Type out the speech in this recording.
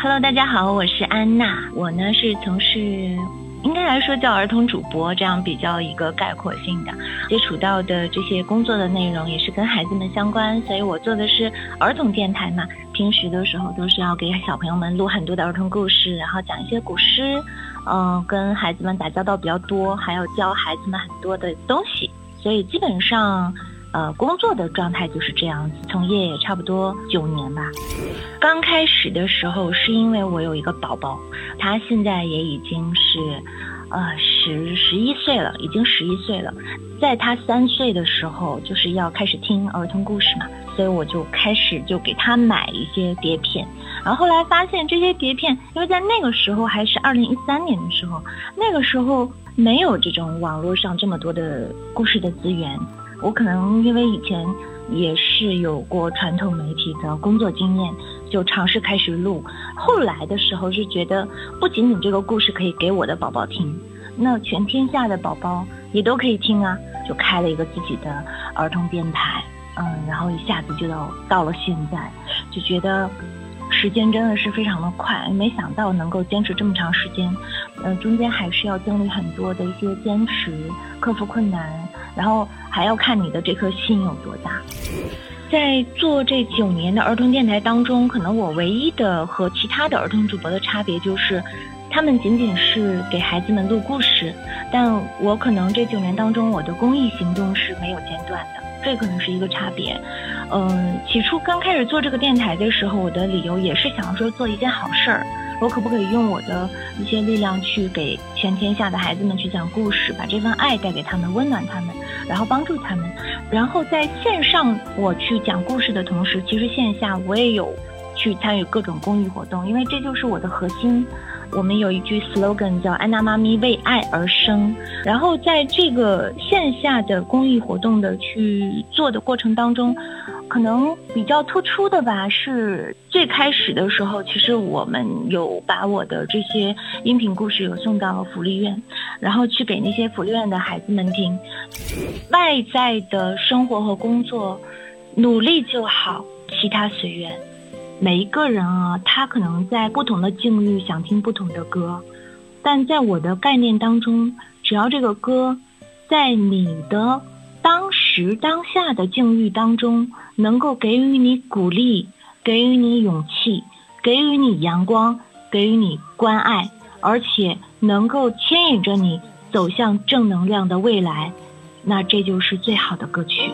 Hello，大家好，我是安娜。我呢是从事，应该来说叫儿童主播，这样比较一个概括性的。接触到的这些工作的内容也是跟孩子们相关，所以我做的是儿童电台嘛。平时的时候都是要给小朋友们录很多的儿童故事，然后讲一些古诗，嗯，跟孩子们打交道比较多，还要教孩子们很多的东西。所以基本上。呃，工作的状态就是这样子，从业也差不多九年吧。刚开始的时候是因为我有一个宝宝，他现在也已经是，呃，十十一岁了，已经十一岁了。在他三岁的时候，就是要开始听儿童故事嘛，所以我就开始就给他买一些碟片。然后后来发现这些碟片，因为在那个时候还是二零一三年的时候，那个时候没有这种网络上这么多的故事的资源。我可能因为以前也是有过传统媒体的工作经验，就尝试开始录。后来的时候是觉得，不仅仅这个故事可以给我的宝宝听，那全天下的宝宝也都可以听啊，就开了一个自己的儿童电台。嗯，然后一下子就到到了现在，就觉得时间真的是非常的快，没想到能够坚持这么长时间。嗯，中间还是要经历很多的一些坚持，克服困难。然后还要看你的这颗心有多大。在做这九年的儿童电台当中，可能我唯一的和其他的儿童主播的差别就是，他们仅仅是给孩子们录故事，但我可能这九年当中，我的公益行动是没有间断的，这可能是一个差别。嗯，起初刚开始做这个电台的时候，我的理由也是想说做一件好事儿。我可不可以用我的一些力量去给全天下的孩子们去讲故事，把这份爱带给他们，温暖他们，然后帮助他们。然后在线上我去讲故事的同时，其实线下我也有去参与各种公益活动，因为这就是我的核心。我们有一句 slogan 叫“安娜妈咪为爱而生”。然后在这个线下的公益活动的去做的过程当中。可能比较突出的吧，是最开始的时候，其实我们有把我的这些音频故事有送到福利院，然后去给那些福利院的孩子们听。外在的生活和工作，努力就好，其他随缘。每一个人啊，他可能在不同的境遇想听不同的歌，但在我的概念当中，只要这个歌在你的。当时时当下的境遇当中，能够给予你鼓励，给予你勇气，给予你阳光，给予你关爱，而且能够牵引着你走向正能量的未来，那这就是最好的歌曲。